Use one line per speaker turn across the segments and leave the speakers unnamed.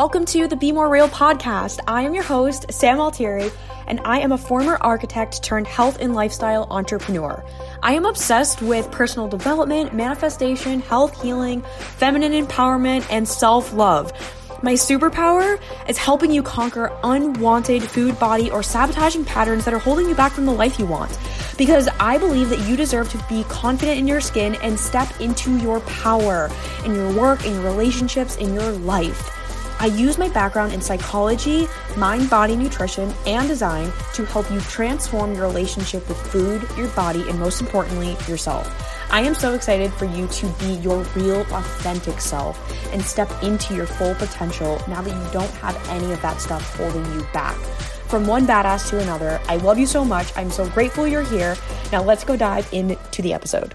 Welcome to the Be More Real podcast. I am your host, Sam Altieri, and I am a former architect turned health and lifestyle entrepreneur. I am obsessed with personal development, manifestation, health healing, feminine empowerment, and self love. My superpower is helping you conquer unwanted food, body, or sabotaging patterns that are holding you back from the life you want. Because I believe that you deserve to be confident in your skin and step into your power in your work, in your relationships, in your life. I use my background in psychology, mind body nutrition, and design to help you transform your relationship with food, your body, and most importantly, yourself. I am so excited for you to be your real, authentic self and step into your full potential now that you don't have any of that stuff holding you back. From one badass to another, I love you so much. I'm so grateful you're here. Now let's go dive into the episode.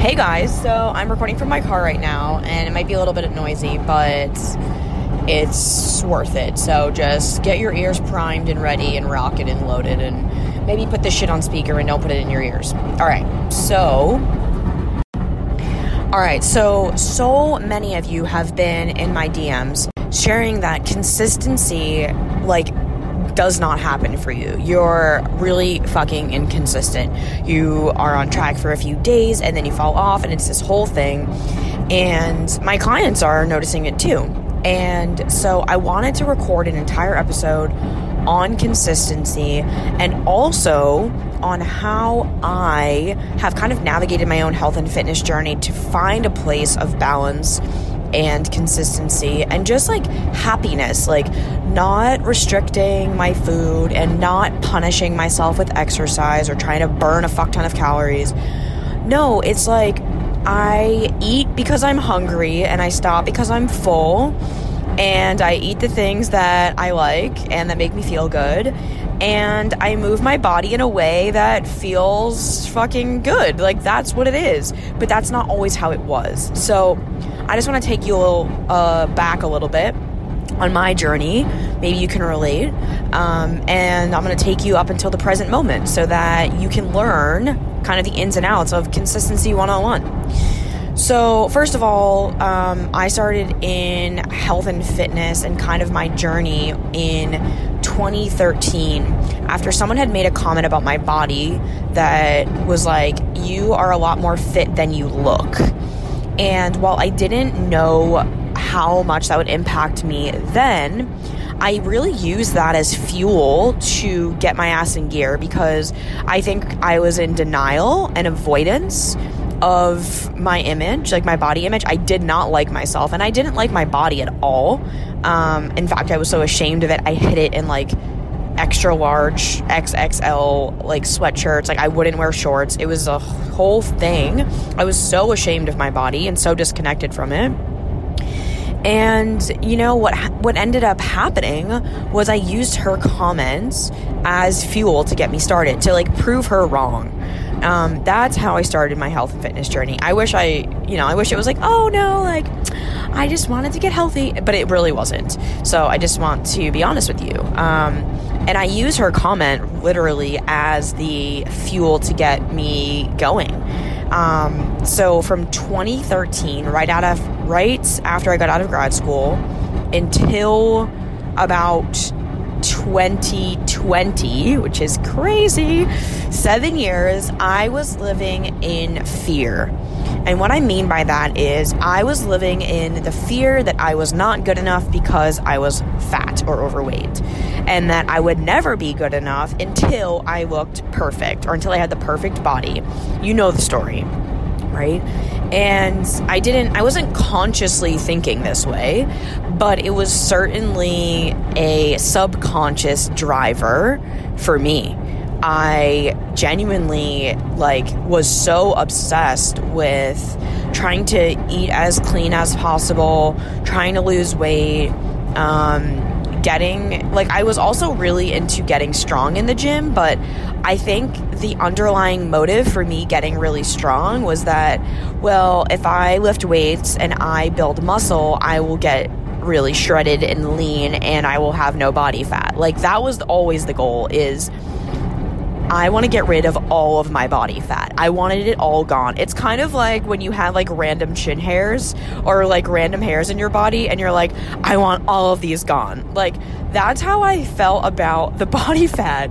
Hey guys, so I'm recording from my car right now, and it might be a little bit noisy, but it's worth it. So just get your ears primed and ready, and rocket and loaded, and maybe put this shit on speaker and don't put it in your ears. All right, so. All right, so so many of you have been in my DMs sharing that consistency, like does not happen for you. You're really fucking inconsistent. You are on track for a few days and then you fall off, and it's this whole thing. And my clients are noticing it too. And so I wanted to record an entire episode on consistency and also on how I have kind of navigated my own health and fitness journey to find a place of balance and consistency and just like happiness, like not restricting my food and not punishing myself with exercise or trying to burn a fuck ton of calories. No, it's like I eat because I'm hungry and I stop because I'm full and I eat the things that I like and that make me feel good and I move my body in a way that feels fucking good. Like that's what it is. But that's not always how it was. So I just want to take you a little uh, back a little bit on my journey. Maybe you can relate. Um, and I'm going to take you up until the present moment so that you can learn kind of the ins and outs of consistency 101. So, first of all, um, I started in health and fitness and kind of my journey in 2013 after someone had made a comment about my body that was like, You are a lot more fit than you look. And while I didn't know how much that would impact me then, I really used that as fuel to get my ass in gear because I think I was in denial and avoidance of my image, like my body image. I did not like myself and I didn't like my body at all. Um, in fact, I was so ashamed of it, I hid it in like extra large XXL like sweatshirts. Like I wouldn't wear shorts. It was a whole thing. I was so ashamed of my body and so disconnected from it. And you know what what ended up happening was I used her comments as fuel to get me started to like prove her wrong. Um, that's how I started my health and fitness journey. I wish I, you know, I wish it was like, oh no, like I just wanted to get healthy, but it really wasn't. So I just want to be honest with you. Um, and I use her comment literally as the fuel to get me going. Um, so from 2013, right out of right after I got out of grad school, until about 2020, which is crazy, seven years, I was living in fear. And what I mean by that is, I was living in the fear that I was not good enough because I was fat or overweight, and that I would never be good enough until I looked perfect or until I had the perfect body. You know the story, right? And I didn't, I wasn't consciously thinking this way, but it was certainly a subconscious driver for me. I genuinely like was so obsessed with trying to eat as clean as possible, trying to lose weight, um, getting like I was also really into getting strong in the gym, but I think the underlying motive for me getting really strong was that, well, if I lift weights and I build muscle, I will get really shredded and lean and I will have no body fat. Like that was always the goal is I want to get rid of all of my body fat. I wanted it all gone. It's kind of like when you have like random chin hairs or like random hairs in your body and you're like, I want all of these gone. Like that's how I felt about the body fat.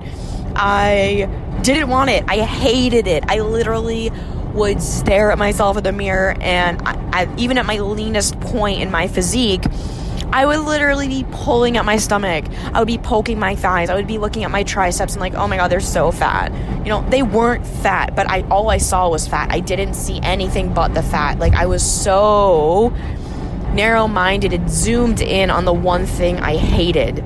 I didn't want it. I hated it. I literally would stare at myself in the mirror and I, I, even at my leanest point in my physique, I would literally be pulling at my stomach. I would be poking my thighs. I would be looking at my triceps and like, oh my god, they're so fat. You know, they weren't fat, but I all I saw was fat. I didn't see anything but the fat. Like I was so narrow-minded and zoomed in on the one thing I hated.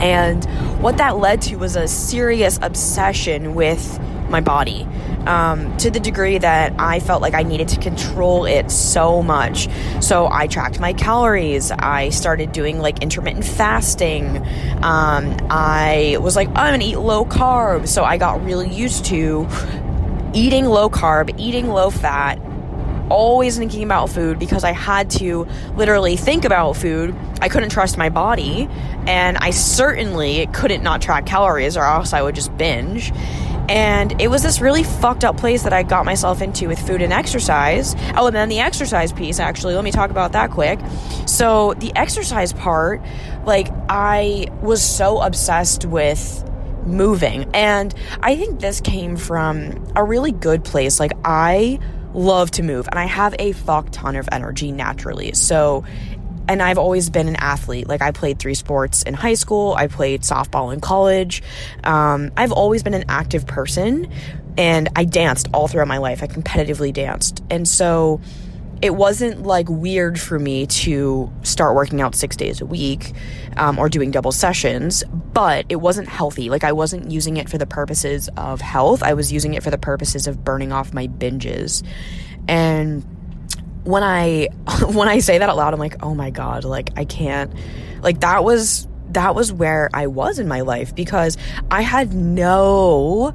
And what that led to was a serious obsession with my body um, to the degree that I felt like I needed to control it so much. So I tracked my calories. I started doing like intermittent fasting. Um, I was like, I'm gonna eat low carb. So I got really used to eating low carb, eating low fat, always thinking about food because I had to literally think about food. I couldn't trust my body, and I certainly couldn't not track calories, or else I would just binge. And it was this really fucked up place that I got myself into with food and exercise. Oh, and then the exercise piece, actually, let me talk about that quick. So, the exercise part, like, I was so obsessed with moving. And I think this came from a really good place. Like, I love to move and I have a fuck ton of energy naturally. So and I've always been an athlete. Like I played three sports in high school. I played softball in college. Um, I've always been an active person, and I danced all throughout my life. I competitively danced, and so it wasn't like weird for me to start working out six days a week um, or doing double sessions, but it wasn't healthy. Like I wasn't using it for the purposes of health. I was using it for the purposes of burning off my binges, and when I when I say that out loud, I'm like, oh my god, like I can't, like that was that was where I was in my life because I had no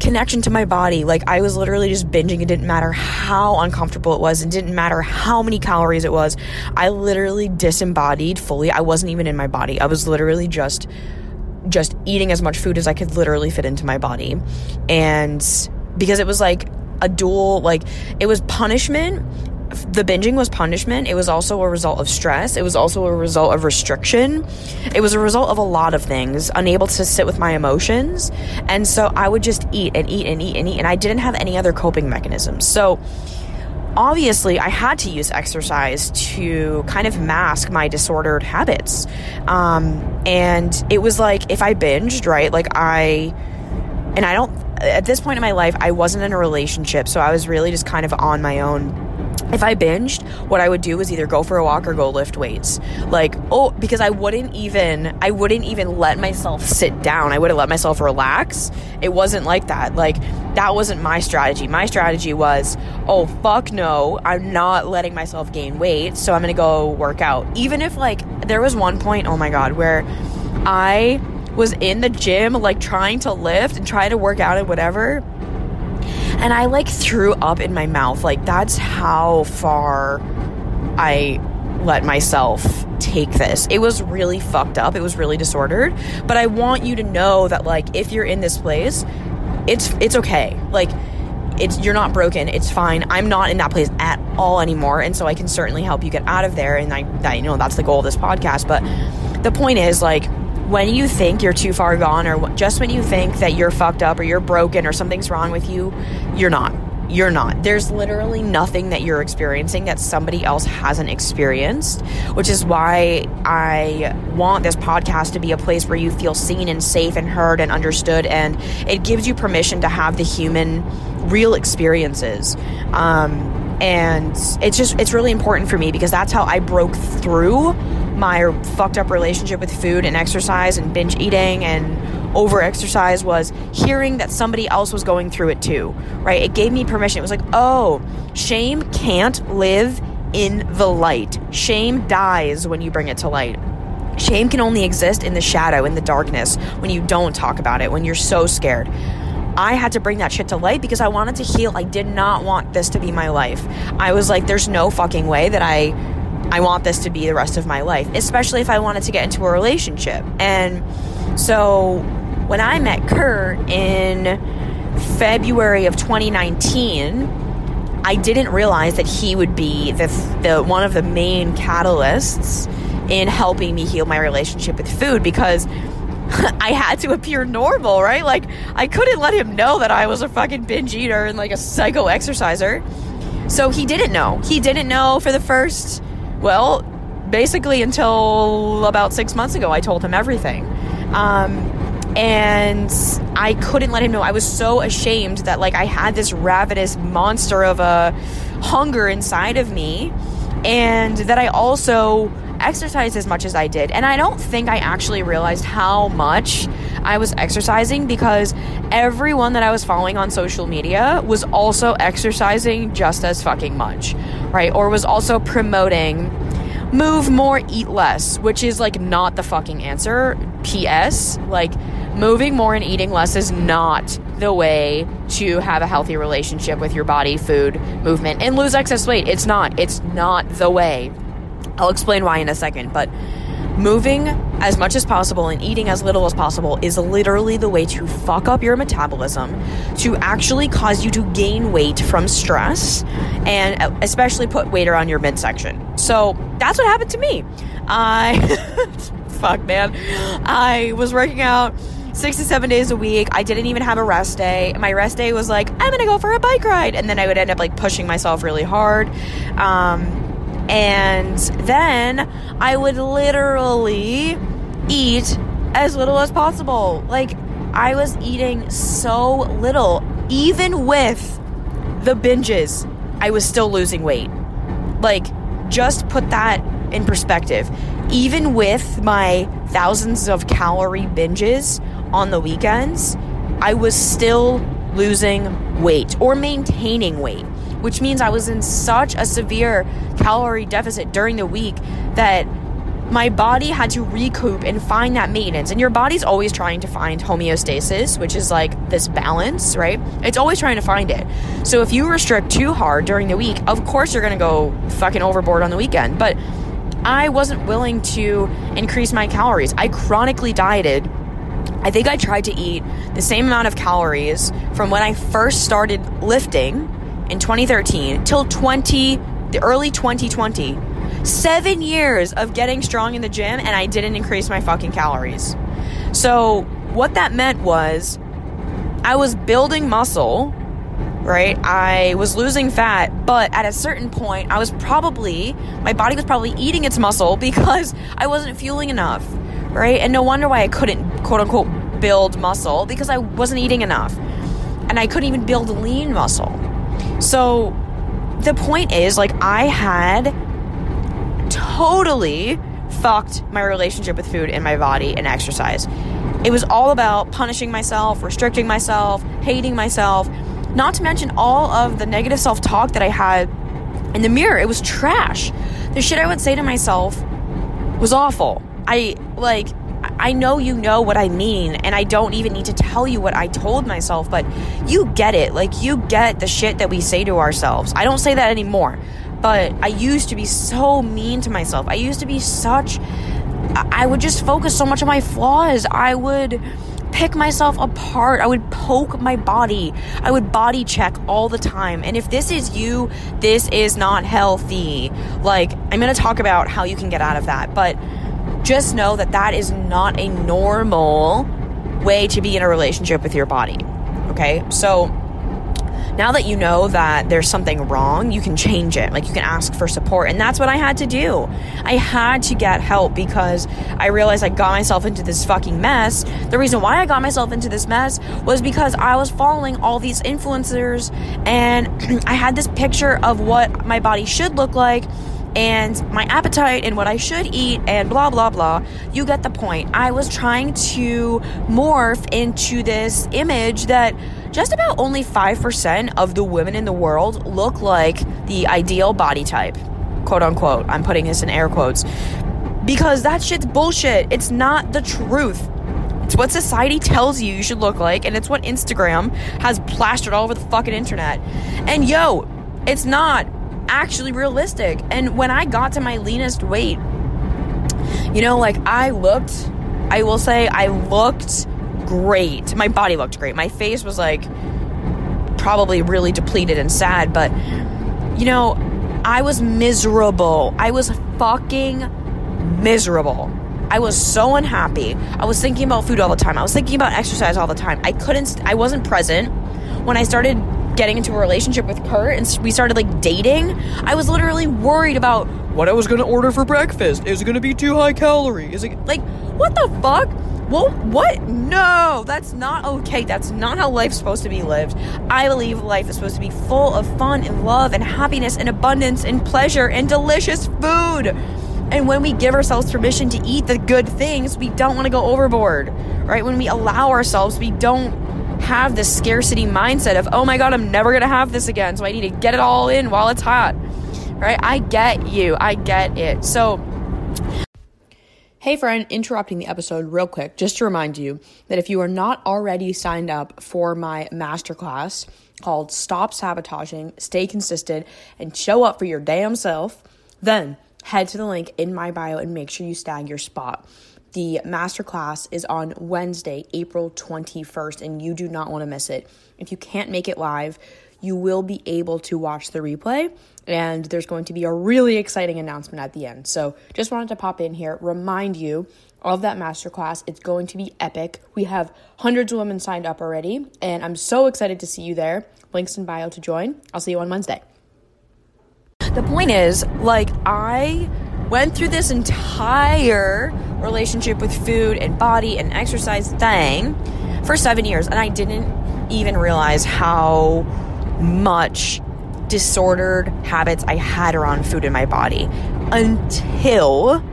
connection to my body. Like I was literally just binging. It didn't matter how uncomfortable it was. It didn't matter how many calories it was. I literally disembodied fully. I wasn't even in my body. I was literally just just eating as much food as I could literally fit into my body. And because it was like a dual like it was punishment the binging was punishment. It was also a result of stress. It was also a result of restriction. It was a result of a lot of things, unable to sit with my emotions. And so I would just eat and eat and eat and eat, and I didn't have any other coping mechanisms. So obviously, I had to use exercise to kind of mask my disordered habits. Um, and it was like if I binged, right, like I, and I don't, at this point in my life, I wasn't in a relationship. So I was really just kind of on my own if I binged, what I would do is either go for a walk or go lift weights. Like, oh, because I wouldn't even I wouldn't even let myself sit down. I wouldn't let myself relax. It wasn't like that. Like that wasn't my strategy. My strategy was, oh fuck no, I'm not letting myself gain weight, so I'm going to go work out. Even if like there was one point, oh my god, where I was in the gym like trying to lift and try to work out and whatever and I like threw up in my mouth. Like that's how far I let myself take this. It was really fucked up. It was really disordered. But I want you to know that like if you're in this place, it's it's okay. Like it's you're not broken. It's fine. I'm not in that place at all anymore, and so I can certainly help you get out of there. And I, I you know that's the goal of this podcast. But the point is like when you think you're too far gone, or just when you think that you're fucked up or you're broken or something's wrong with you, you're not. You're not. There's literally nothing that you're experiencing that somebody else hasn't experienced, which is why I want this podcast to be a place where you feel seen and safe and heard and understood. And it gives you permission to have the human, real experiences. Um, and it's just, it's really important for me because that's how I broke through my fucked up relationship with food and exercise and binge eating and over exercise was hearing that somebody else was going through it too, right? It gave me permission. It was like, oh, shame can't live in the light. Shame dies when you bring it to light. Shame can only exist in the shadow, in the darkness, when you don't talk about it, when you're so scared. I had to bring that shit to light because I wanted to heal. I did not want this to be my life. I was like, there's no fucking way that I I want this to be the rest of my life, especially if I wanted to get into a relationship. And so when I met Kurt in February of 2019, I didn't realize that he would be the, the one of the main catalysts in helping me heal my relationship with food because I had to appear normal, right? Like I couldn't let him know that I was a fucking binge eater and like a psycho exerciser. So he didn't know. He didn't know for the first well, basically until about 6 months ago I told him everything. Um and I couldn't let him know. I was so ashamed that like I had this ravenous monster of a hunger inside of me and that I also exercised as much as I did. And I don't think I actually realized how much I was exercising because everyone that I was following on social media was also exercising just as fucking much, right? Or was also promoting move more, eat less, which is like not the fucking answer. P.S. Like, moving more and eating less is not the way to have a healthy relationship with your body, food, movement, and lose excess weight. It's not. It's not the way. I'll explain why in a second, but moving as much as possible and eating as little as possible is literally the way to fuck up your metabolism, to actually cause you to gain weight from stress, and especially put weight around your midsection. So that's what happened to me. I, fuck man, I was working out six to seven days a week. I didn't even have a rest day. My rest day was like, I'm gonna go for a bike ride. And then I would end up like pushing myself really hard. Um, and then I would literally eat as little as possible. Like, I was eating so little. Even with the binges, I was still losing weight. Like, just put that in perspective. Even with my thousands of calorie binges on the weekends, I was still losing weight or maintaining weight which means I was in such a severe calorie deficit during the week that my body had to recoup and find that maintenance. And your body's always trying to find homeostasis, which is like this balance, right? It's always trying to find it. So if you restrict too hard during the week, of course you're gonna go fucking overboard on the weekend. But I wasn't willing to increase my calories. I chronically dieted. I think I tried to eat the same amount of calories from when I first started lifting in 2013 till 20 the early 2020 seven years of getting strong in the gym and i didn't increase my fucking calories. So what that meant was i was building muscle right? I was losing fat but at a certain point i was probably my body was probably eating its muscle because i wasn't fueling enough right? And no wonder why i couldn't quote unquote build muscle because i wasn't eating enough. And i couldn't even build lean muscle so the point is, like, I had totally fucked my relationship with food and my body and exercise. It was all about punishing myself, restricting myself, hating myself, not to mention all of the negative self talk that I had in the mirror. It was trash. The shit I would say to myself was awful. I, like, I know you know what I mean, and I don't even need to tell you what I told myself, but you get it. Like, you get the shit that we say to ourselves. I don't say that anymore, but I used to be so mean to myself. I used to be such. I would just focus so much on my flaws. I would pick myself apart. I would poke my body. I would body check all the time. And if this is you, this is not healthy. Like, I'm going to talk about how you can get out of that. But just know that that is not a normal way to be in a relationship with your body. Okay? So now that you know that there's something wrong, you can change it. Like you can ask for support. And that's what I had to do. I had to get help because I realized I got myself into this fucking mess. The reason why I got myself into this mess was because I was following all these influencers and I had this picture of what my body should look like and my appetite and what I should eat and blah blah blah. You get the point. I was trying to morph into this image that just about only 5% of the women in the world look like the ideal body type. Quote unquote. I'm putting this in air quotes. Because that shit's bullshit. It's not the truth. It's what society tells you you should look like, and it's what Instagram has plastered all over the fucking internet. And yo, it's not actually realistic. And when I got to my leanest weight, you know, like I looked, I will say, I looked great. My body looked great. My face was like probably really depleted and sad, but you know, I was miserable. I was fucking miserable. I was so unhappy. I was thinking about food all the time. I was thinking about exercise all the time. I couldn't, I wasn't present. When I started getting into a relationship with Kurt and we started like dating, I was literally worried about what I was gonna order for breakfast. Is it gonna be too high calorie? Is it like, what the fuck? Well, what? No, that's not okay. That's not how life's supposed to be lived. I believe life is supposed to be full of fun and love and happiness and abundance and pleasure and delicious food. And when we give ourselves permission to eat the good things, we don't want to go overboard, right? When we allow ourselves, we don't have this scarcity mindset of, oh my God, I'm never going to have this again. So I need to get it all in while it's hot, right? I get you. I get it. So, Hey, friend, interrupting the episode real quick, just to remind you that if you are not already signed up for my masterclass called Stop Sabotaging, Stay Consistent, and Show Up for Your Damn Self, then head to the link in my bio and make sure you snag your spot. The masterclass is on Wednesday, April 21st, and you do not want to miss it. If you can't make it live, you will be able to watch the replay and there's going to be a really exciting announcement at the end. So, just wanted to pop in here, remind you of that masterclass. It's going to be epic. We have hundreds of women signed up already, and I'm so excited to see you there. Links in bio to join. I'll see you on Wednesday. The point is, like, I went through this entire relationship with food and body and exercise thing for seven years, and I didn't even realize how much disordered habits I had around food in my body until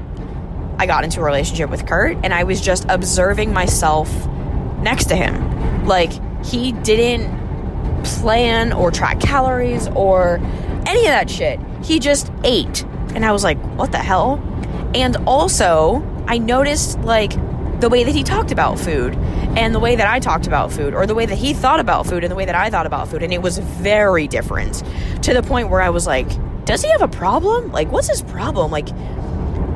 I got into a relationship with Kurt and I was just observing myself next to him. Like, he didn't plan or track calories or any of that shit. He just ate. And I was like, what the hell? And also, I noticed like the way that he talked about food and the way that I talked about food, or the way that he thought about food and the way that I thought about food. And it was very different to the point where I was like, does he have a problem? Like, what's his problem? Like,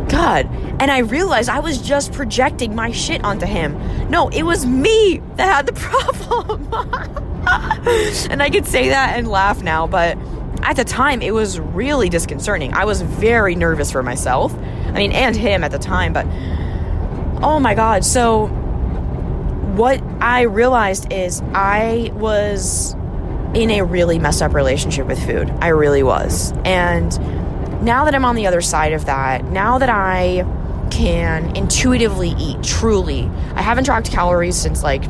God. And I realized I was just projecting my shit onto him. No, it was me that had the problem. and I could say that and laugh now, but at the time it was really disconcerting. I was very nervous for myself. I mean, and him at the time, but oh my god. So, what I realized is I was in a really messed up relationship with food. I really was. And now that I'm on the other side of that, now that I can intuitively eat truly, I haven't tracked calories since like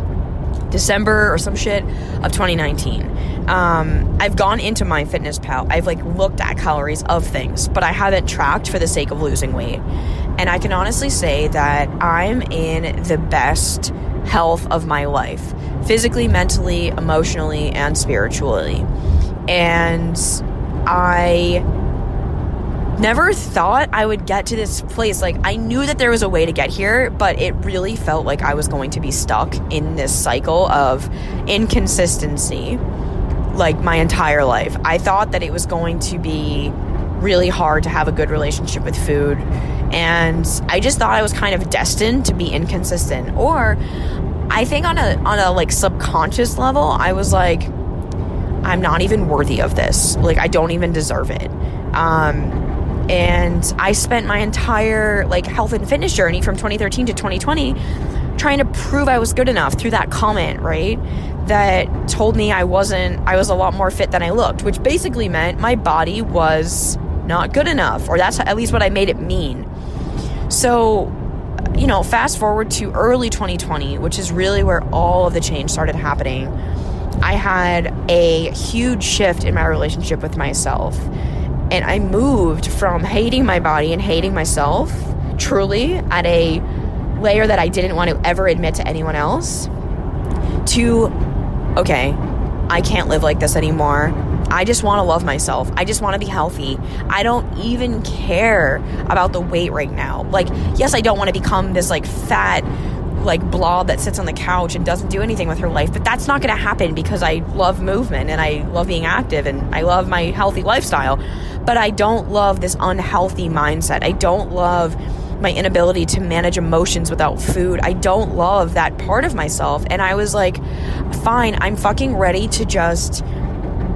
December or some shit of 2019. Um, I've gone into MyFitnessPal. I've like looked at calories of things, but I haven't tracked for the sake of losing weight. And I can honestly say that I'm in the best health of my life physically, mentally, emotionally, and spiritually. And I never thought I would get to this place. Like, I knew that there was a way to get here, but it really felt like I was going to be stuck in this cycle of inconsistency like my entire life. I thought that it was going to be really hard to have a good relationship with food and I just thought I was kind of destined to be inconsistent or I think on a on a like subconscious level I was like I'm not even worthy of this like I don't even deserve it um and I spent my entire like health and fitness journey from 2013 to 2020 trying to prove I was good enough through that comment, right? That told me I wasn't I was a lot more fit than I looked, which basically meant my body was not good enough, or that's at least what I made it mean. So, you know, fast forward to early 2020, which is really where all of the change started happening. I had a huge shift in my relationship with myself. And I moved from hating my body and hating myself truly at a layer that I didn't want to ever admit to anyone else to, okay, I can't live like this anymore. I just want to love myself. I just want to be healthy. I don't even care about the weight right now. Like, yes, I don't want to become this like fat like blob that sits on the couch and doesn't do anything with her life, but that's not going to happen because I love movement and I love being active and I love my healthy lifestyle. But I don't love this unhealthy mindset. I don't love my inability to manage emotions without food. I don't love that part of myself. And I was like, fine, I'm fucking ready to just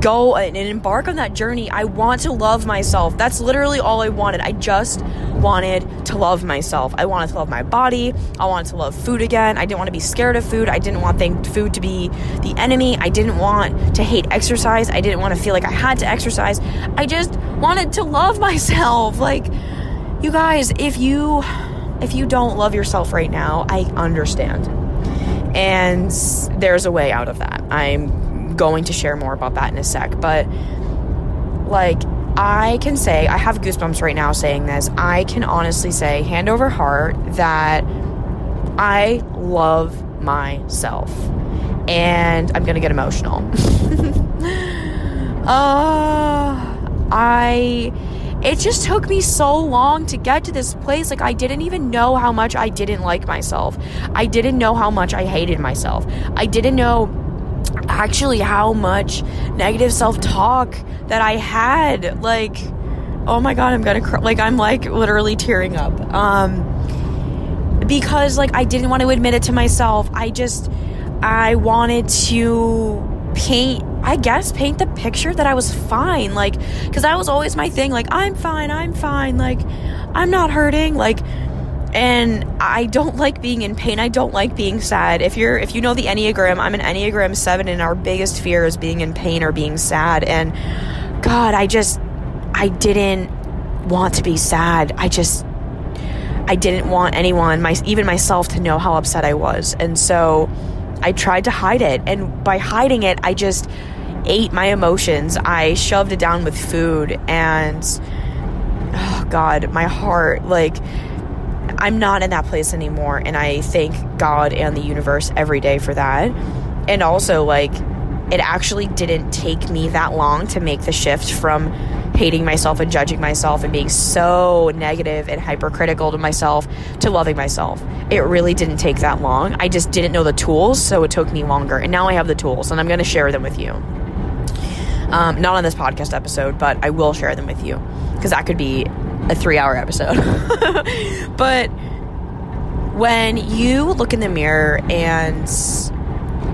go and embark on that journey. I want to love myself. That's literally all I wanted. I just wanted to love myself. I wanted to love my body. I wanted to love food again. I didn't want to be scared of food. I didn't want food to be the enemy. I didn't want to hate exercise. I didn't want to feel like I had to exercise. I just wanted to love myself. Like you guys, if you if you don't love yourself right now, I understand. And there's a way out of that. Going to share more about that in a sec. But like, I can say, I have goosebumps right now saying this. I can honestly say, hand over heart, that I love myself. And I'm going to get emotional. uh, I. It just took me so long to get to this place. Like, I didn't even know how much I didn't like myself. I didn't know how much I hated myself. I didn't know actually how much negative self-talk that I had like oh my god I'm gonna cry. Like I'm like literally tearing up. Um because like I didn't want to admit it to myself. I just I wanted to paint I guess paint the picture that I was fine. Like cuz that was always my thing. Like I'm fine I'm fine. Like I'm not hurting. Like and I don't like being in pain. I don't like being sad. If you're if you know the Enneagram, I'm an Enneagram 7 and our biggest fear is being in pain or being sad and god, I just I didn't want to be sad. I just I didn't want anyone, my even myself to know how upset I was. And so I tried to hide it. And by hiding it, I just ate my emotions. I shoved it down with food and oh god, my heart like I'm not in that place anymore. And I thank God and the universe every day for that. And also, like, it actually didn't take me that long to make the shift from hating myself and judging myself and being so negative and hypercritical to myself to loving myself. It really didn't take that long. I just didn't know the tools, so it took me longer. And now I have the tools, and I'm going to share them with you. Um, not on this podcast episode, but I will share them with you because that could be a three hour episode. but when you look in the mirror and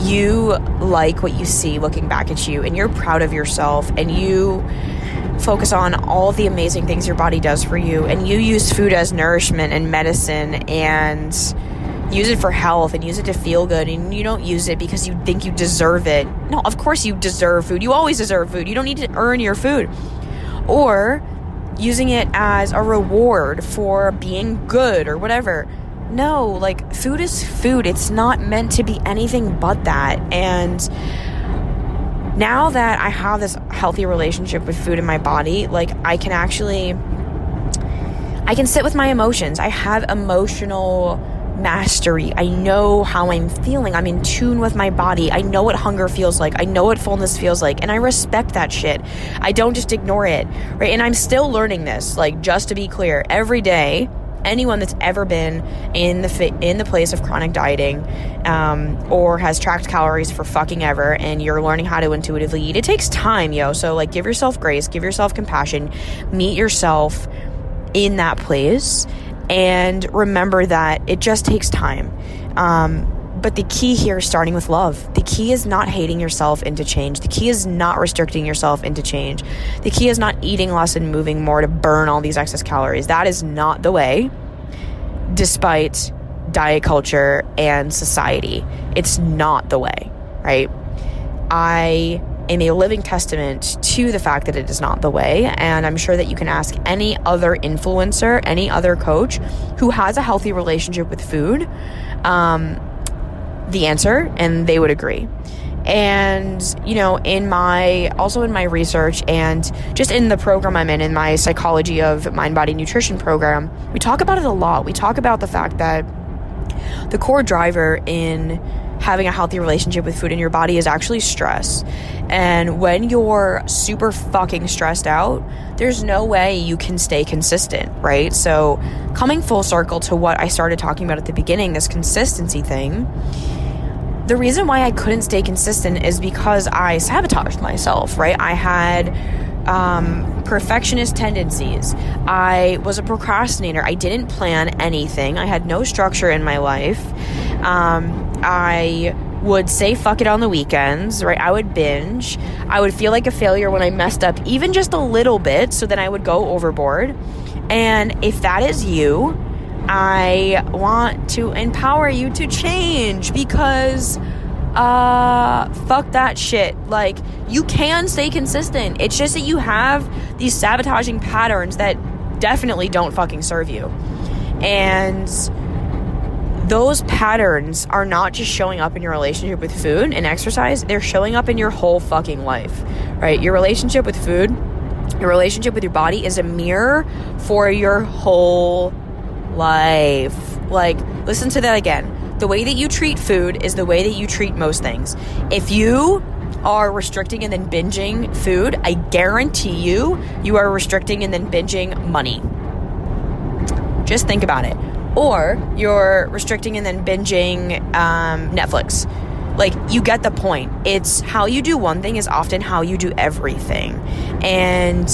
you like what you see looking back at you and you're proud of yourself and you focus on all the amazing things your body does for you and you use food as nourishment and medicine and use it for health and use it to feel good and you don't use it because you think you deserve it. No, of course you deserve food. You always deserve food. You don't need to earn your food. Or using it as a reward for being good or whatever. No, like food is food. It's not meant to be anything but that. And now that I have this healthy relationship with food in my body, like I can actually I can sit with my emotions. I have emotional mastery. I know how I'm feeling. I'm in tune with my body. I know what hunger feels like. I know what fullness feels like. And I respect that shit. I don't just ignore it. Right. And I'm still learning this. Like, just to be clear, every day, anyone that's ever been in the in the place of chronic dieting um, or has tracked calories for fucking ever and you're learning how to intuitively eat it takes time yo so like give yourself grace give yourself compassion meet yourself in that place and remember that it just takes time. Um, but the key here is starting with love. The key is not hating yourself into change. The key is not restricting yourself into change. The key is not eating less and moving more to burn all these excess calories. That is not the way, despite diet culture and society. It's not the way, right? I am a living testament to the fact that it is not the way. And I'm sure that you can ask any other influencer, any other coach who has a healthy relationship with food, um, the answer, and they would agree. And, you know, in my, also in my research and just in the program I'm in, in my psychology of mind body nutrition program, we talk about it a lot. We talk about the fact that the core driver in having a healthy relationship with food in your body is actually stress. And when you're super fucking stressed out, there's no way you can stay consistent, right? So, coming full circle to what I started talking about at the beginning, this consistency thing, the reason why I couldn't stay consistent is because I sabotaged myself, right? I had um, perfectionist tendencies. I was a procrastinator. I didn't plan anything. I had no structure in my life. Um, I would say fuck it on the weekends, right? I would binge. I would feel like a failure when I messed up even just a little bit, so then I would go overboard. And if that is you, I want to empower you to change because uh fuck that shit. Like you can stay consistent. It's just that you have these sabotaging patterns that definitely don't fucking serve you. And those patterns are not just showing up in your relationship with food and exercise, they're showing up in your whole fucking life, right? Your relationship with food, your relationship with your body is a mirror for your whole life. Like, listen to that again. The way that you treat food is the way that you treat most things. If you are restricting and then binging food, I guarantee you, you are restricting and then binging money. Just think about it or you're restricting and then binging um, Netflix. Like, you get the point. It's how you do one thing is often how you do everything. And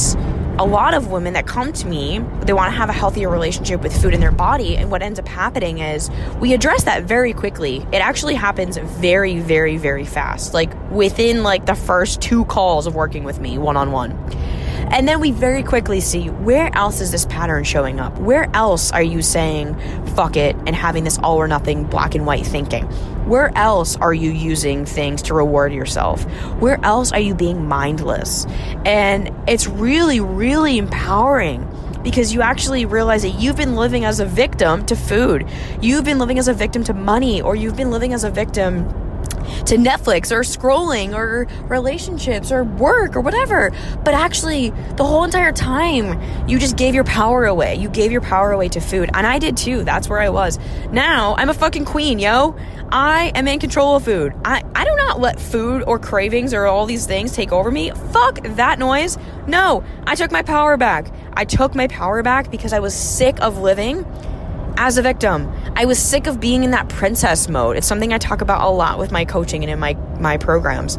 a lot of women that come to me, they want to have a healthier relationship with food in their body. And what ends up happening is we address that very quickly. It actually happens very, very, very fast. Like within like the first two calls of working with me one on one. And then we very quickly see where else is this pattern showing up? Where else are you saying fuck it and having this all or nothing black and white thinking? Where else are you using things to reward yourself? Where else are you being mindless? And it's really, really empowering because you actually realize that you've been living as a victim to food. You've been living as a victim to money, or you've been living as a victim to Netflix or scrolling or relationships or work or whatever. But actually, the whole entire time, you just gave your power away. You gave your power away to food. And I did too. That's where I was. Now, I'm a fucking queen, yo. I am in control of food. I, I do not let food or cravings or all these things take over me. Fuck that noise. No, I took my power back. I took my power back because I was sick of living as a victim. I was sick of being in that princess mode. It's something I talk about a lot with my coaching and in my, my programs.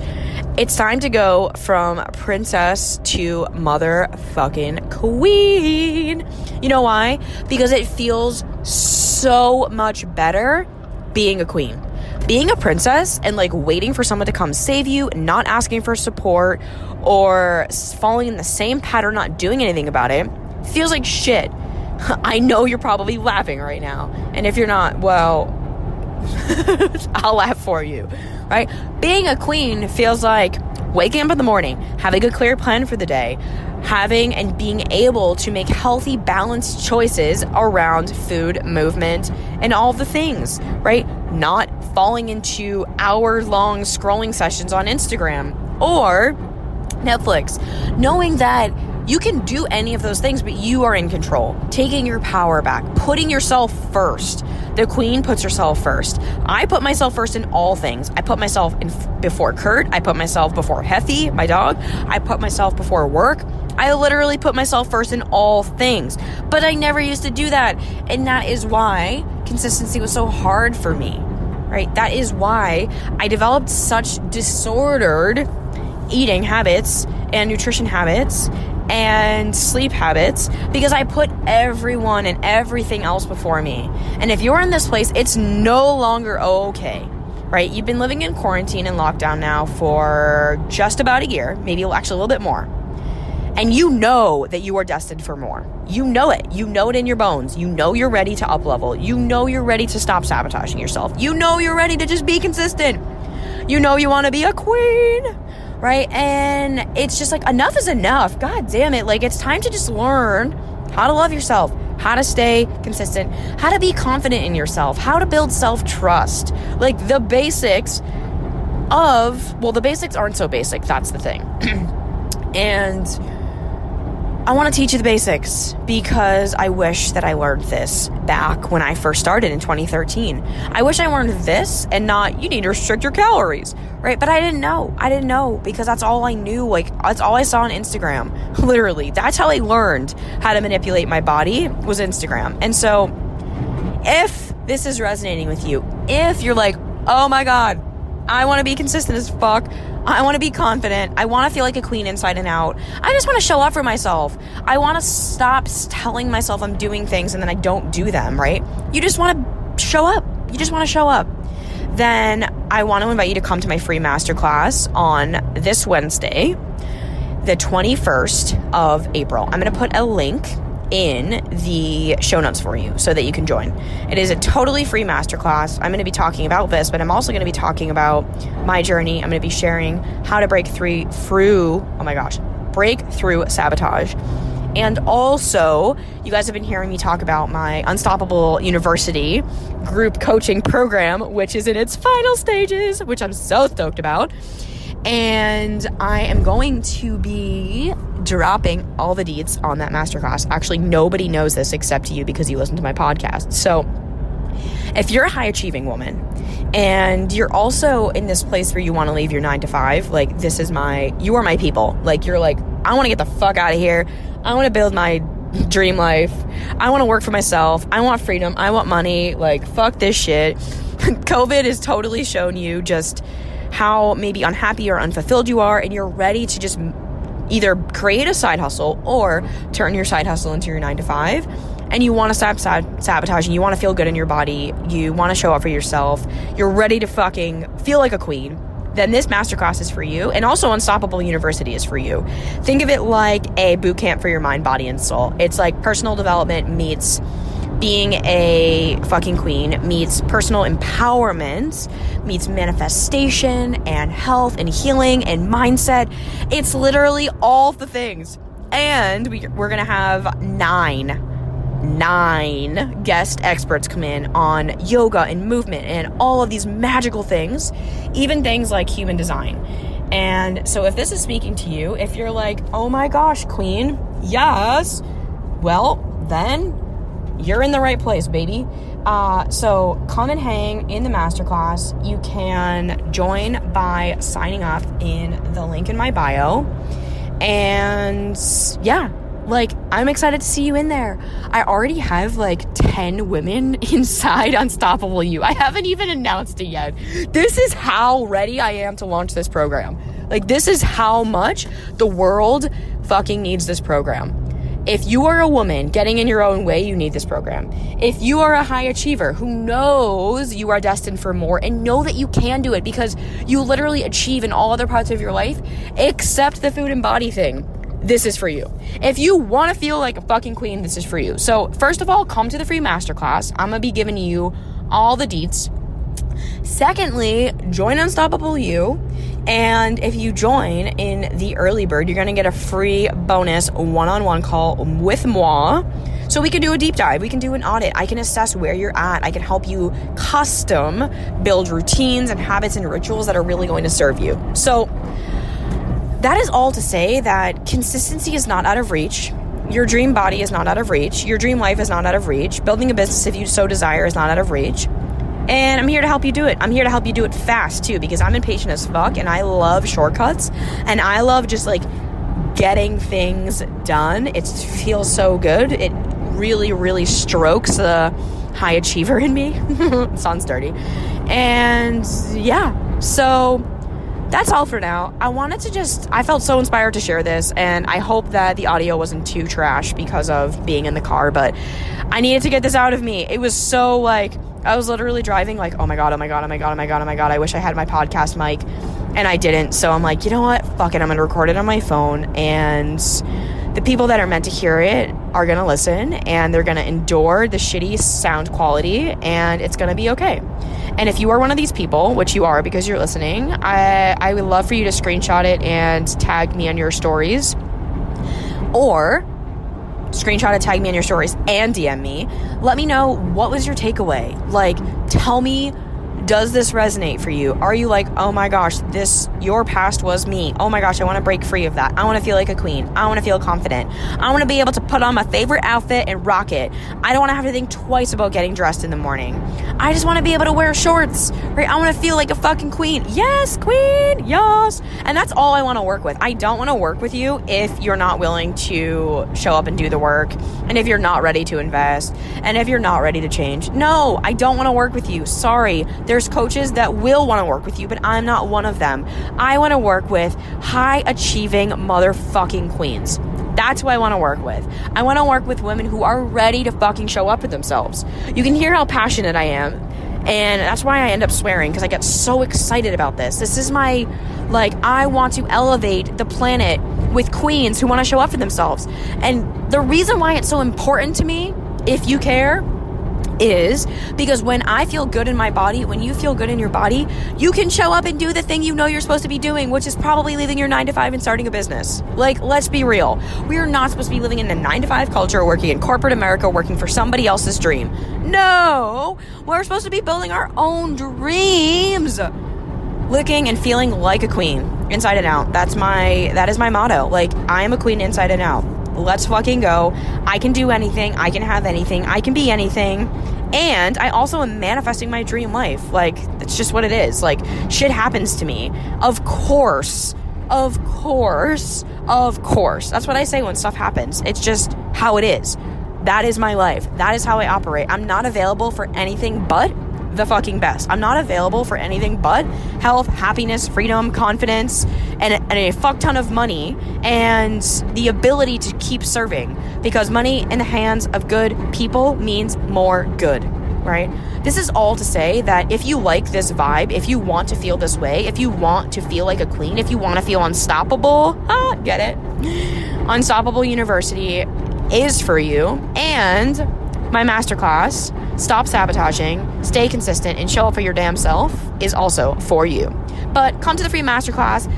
It's time to go from princess to motherfucking queen. You know why? Because it feels so much better being a queen. Being a princess and like waiting for someone to come save you, not asking for support, or falling in the same pattern, not doing anything about it, feels like shit. I know you're probably laughing right now. And if you're not, well, I'll laugh for you, right? Being a queen feels like waking up in the morning, having a clear plan for the day, having and being able to make healthy, balanced choices around food, movement, and all the things, right? Not falling into hour long scrolling sessions on Instagram or Netflix, knowing that you can do any of those things, but you are in control. Taking your power back, putting yourself first. The queen puts herself first. I put myself first in all things. I put myself in before Kurt. I put myself before Heffy, my dog. I put myself before work. I literally put myself first in all things. But I never used to do that. And that is why consistency was so hard for me. Right? That is why I developed such disordered eating habits and nutrition habits and sleep habits because I put everyone and everything else before me. And if you're in this place, it's no longer okay, right? You've been living in quarantine and lockdown now for just about a year, maybe actually a little bit more. And you know that you are destined for more. You know it. You know it in your bones. You know you're ready to up level. You know you're ready to stop sabotaging yourself. You know you're ready to just be consistent. You know you want to be a queen right? And it's just like enough is enough. God damn it. Like it's time to just learn how to love yourself, how to stay consistent, how to be confident in yourself, how to build self trust. Like the basics of, well, the basics aren't so basic. That's the thing. and I want to teach you the basics because I wish that I learned this back when I first started in 2013. I wish I learned this and not, you need to restrict your calories, right? But I didn't know. I didn't know because that's all I knew. Like, that's all I saw on Instagram. Literally. That's how I learned how to manipulate my body was Instagram. And so, if this is resonating with you, if you're like, oh my God, I want to be consistent as fuck. I want to be confident. I want to feel like a queen inside and out. I just want to show up for myself. I want to stop telling myself I'm doing things and then I don't do them, right? You just want to show up. You just want to show up. Then I want to invite you to come to my free masterclass on this Wednesday, the 21st of April. I'm going to put a link in the show notes for you so that you can join. It is a totally free masterclass. I'm going to be talking about this, but I'm also going to be talking about my journey. I'm going to be sharing how to break through through, oh my gosh, break through sabotage. And also, you guys have been hearing me talk about my Unstoppable University group coaching program, which is in its final stages, which I'm so stoked about. And I am going to be dropping all the deeds on that masterclass. Actually, nobody knows this except you because you listen to my podcast. So, if you're a high achieving woman and you're also in this place where you want to leave your nine to five, like this is my, you are my people. Like you're like, I want to get the fuck out of here. I want to build my dream life. I want to work for myself. I want freedom. I want money. Like, fuck this shit. COVID has totally shown you just how maybe unhappy or unfulfilled you are, and you're ready to just either create a side hustle or turn your side hustle into your nine to five and you want to stop sabotaging, you want to feel good in your body, you want to show up for yourself, you're ready to fucking feel like a queen, then this masterclass is for you. And also, Unstoppable University is for you. Think of it like a boot camp for your mind, body, and soul. It's like personal development meets being a fucking queen meets personal empowerment, meets manifestation and health and healing and mindset. It's literally all the things. And we, we're going to have nine nine guest experts come in on yoga and movement and all of these magical things, even things like human design. And so, if this is speaking to you, if you're like, oh my gosh, queen, yes, well, then you're in the right place, baby. Uh, so come and hang in the masterclass. You can join by signing up in the link in my bio. And yeah, like I'm excited to see you in there. I already have like 10 women inside Unstoppable You. I haven't even announced it yet. This is how ready I am to launch this program. Like, this is how much the world fucking needs this program. If you are a woman getting in your own way, you need this program. If you are a high achiever who knows you are destined for more and know that you can do it because you literally achieve in all other parts of your life except the food and body thing, this is for you. If you want to feel like a fucking queen, this is for you. So, first of all, come to the free masterclass. I'm going to be giving you all the deets. Secondly, join Unstoppable You. And if you join in the early bird, you're going to get a free bonus one on one call with moi. So we can do a deep dive, we can do an audit, I can assess where you're at, I can help you custom build routines and habits and rituals that are really going to serve you. So that is all to say that consistency is not out of reach. Your dream body is not out of reach. Your dream life is not out of reach. Building a business, if you so desire, is not out of reach. And I'm here to help you do it. I'm here to help you do it fast too because I'm impatient as fuck and I love shortcuts and I love just like getting things done. It feels so good. It really, really strokes the high achiever in me. sounds dirty. And yeah, so that's all for now. I wanted to just, I felt so inspired to share this, and I hope that the audio wasn't too trash because of being in the car, but I needed to get this out of me. It was so like, I was literally driving like, oh my god, oh my god, oh my god, oh my god, oh my god. I wish I had my podcast mic, and I didn't. So I'm like, you know what? Fuck it. I'm gonna record it on my phone, and the people that are meant to hear it are gonna listen, and they're gonna endure the shitty sound quality, and it's gonna be okay. And if you are one of these people, which you are because you're listening, I I would love for you to screenshot it and tag me on your stories, or screenshot it, tag me in your stories, and DM me. Let me know what was your takeaway. Like, tell me Does this resonate for you? Are you like, oh my gosh, this, your past was me. Oh my gosh, I want to break free of that. I want to feel like a queen. I want to feel confident. I want to be able to put on my favorite outfit and rock it. I don't want to have to think twice about getting dressed in the morning. I just want to be able to wear shorts, right? I want to feel like a fucking queen. Yes, queen, yes. And that's all I want to work with. I don't want to work with you if you're not willing to show up and do the work, and if you're not ready to invest, and if you're not ready to change. No, I don't want to work with you. Sorry. There's coaches that will want to work with you, but I'm not one of them. I want to work with high achieving motherfucking queens. That's who I want to work with. I want to work with women who are ready to fucking show up for themselves. You can hear how passionate I am. And that's why I end up swearing because I get so excited about this. This is my, like, I want to elevate the planet with queens who want to show up for themselves. And the reason why it's so important to me, if you care, is because when I feel good in my body, when you feel good in your body, you can show up and do the thing you know you're supposed to be doing, which is probably leaving your nine to five and starting a business. Like, let's be real. We are not supposed to be living in a nine to five culture, working in corporate America, working for somebody else's dream. No! We're supposed to be building our own dreams. Looking and feeling like a queen inside and out. That's my that is my motto. Like I am a queen inside and out. Let's fucking go. I can do anything. I can have anything. I can be anything. And I also am manifesting my dream life. Like, that's just what it is. Like, shit happens to me. Of course. Of course. Of course. That's what I say when stuff happens. It's just how it is. That is my life. That is how I operate. I'm not available for anything but the fucking best. I'm not available for anything but health, happiness, freedom, confidence, and, and a fuck ton of money and the ability to keep serving because money in the hands of good people means more good. Right? This is all to say that if you like this vibe, if you want to feel this way, if you want to feel like a queen, if you want to feel unstoppable, ah, get it? Unstoppable University is for you. And my masterclass, Stop Sabotaging, Stay Consistent, and Show Up for Your Damn Self, is also for you. But come to the free masterclass,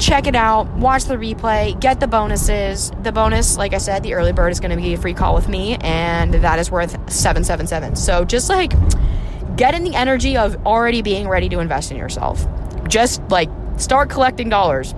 check it out, watch the replay, get the bonuses. The bonus, like I said, the early bird is going to be a free call with me, and that is worth 777. So just like get in the energy of already being ready to invest in yourself. Just like start collecting dollars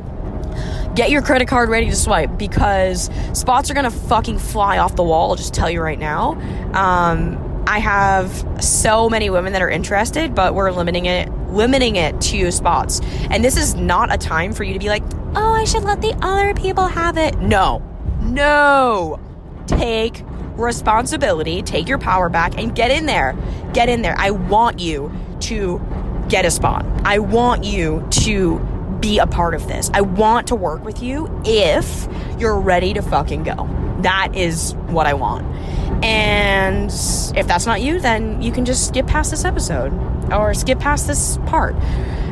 get your credit card ready to swipe because spots are gonna fucking fly off the wall. I'll just tell you right now. Um, I have so many women that are interested, but we're limiting it limiting it to spots. And this is not a time for you to be like, "Oh, I should let the other people have it." No. No. Take responsibility, take your power back and get in there. Get in there. I want you to get a spot. I want you to be a part of this. I want to work with you if you're ready to fucking go. That is what I want. And if that's not you, then you can just skip past this episode or skip past this part.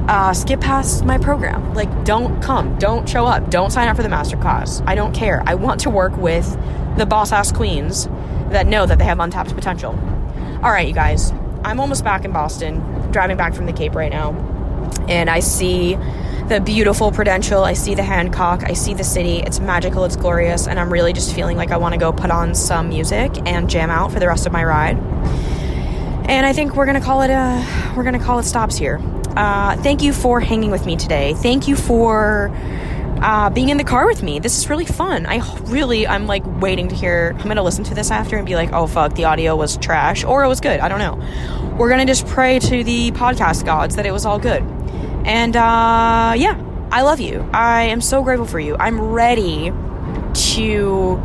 Uh, skip past my program. Like, don't come, don't show up, don't sign up for the masterclass. I don't care. I want to work with the boss ass queens that know that they have untapped potential. All right, you guys, I'm almost back in Boston, driving back from the Cape right now, and I see the beautiful Prudential. I see the Hancock. I see the city. It's magical. It's glorious. And I'm really just feeling like I want to go put on some music and jam out for the rest of my ride. And I think we're gonna call it a we're gonna call it stops here. Uh, thank you for hanging with me today. Thank you for uh, being in the car with me. This is really fun. I really I'm like waiting to hear. I'm gonna listen to this after and be like, oh fuck, the audio was trash or it was good. I don't know. We're gonna just pray to the podcast gods that it was all good. And uh, yeah, I love you. I am so grateful for you. I'm ready to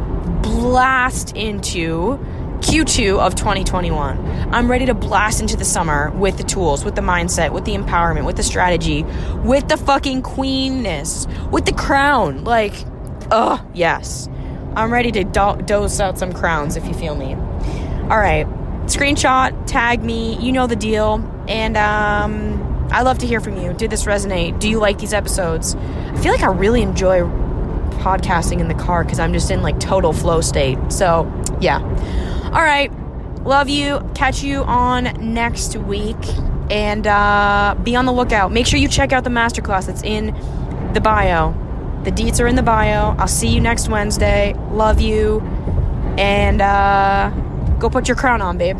blast into Q2 of 2021. I'm ready to blast into the summer with the tools, with the mindset, with the empowerment, with the strategy, with the fucking queenness, with the crown. Like, oh, yes. I'm ready to do- dose out some crowns if you feel me. All right. Screenshot, tag me, you know the deal. And um I love to hear from you. Did this resonate? Do you like these episodes? I feel like I really enjoy podcasting in the car because I'm just in like total flow state. So, yeah. All right. Love you. Catch you on next week. And uh, be on the lookout. Make sure you check out the masterclass. that's in the bio. The deets are in the bio. I'll see you next Wednesday. Love you. And uh, go put your crown on, babe.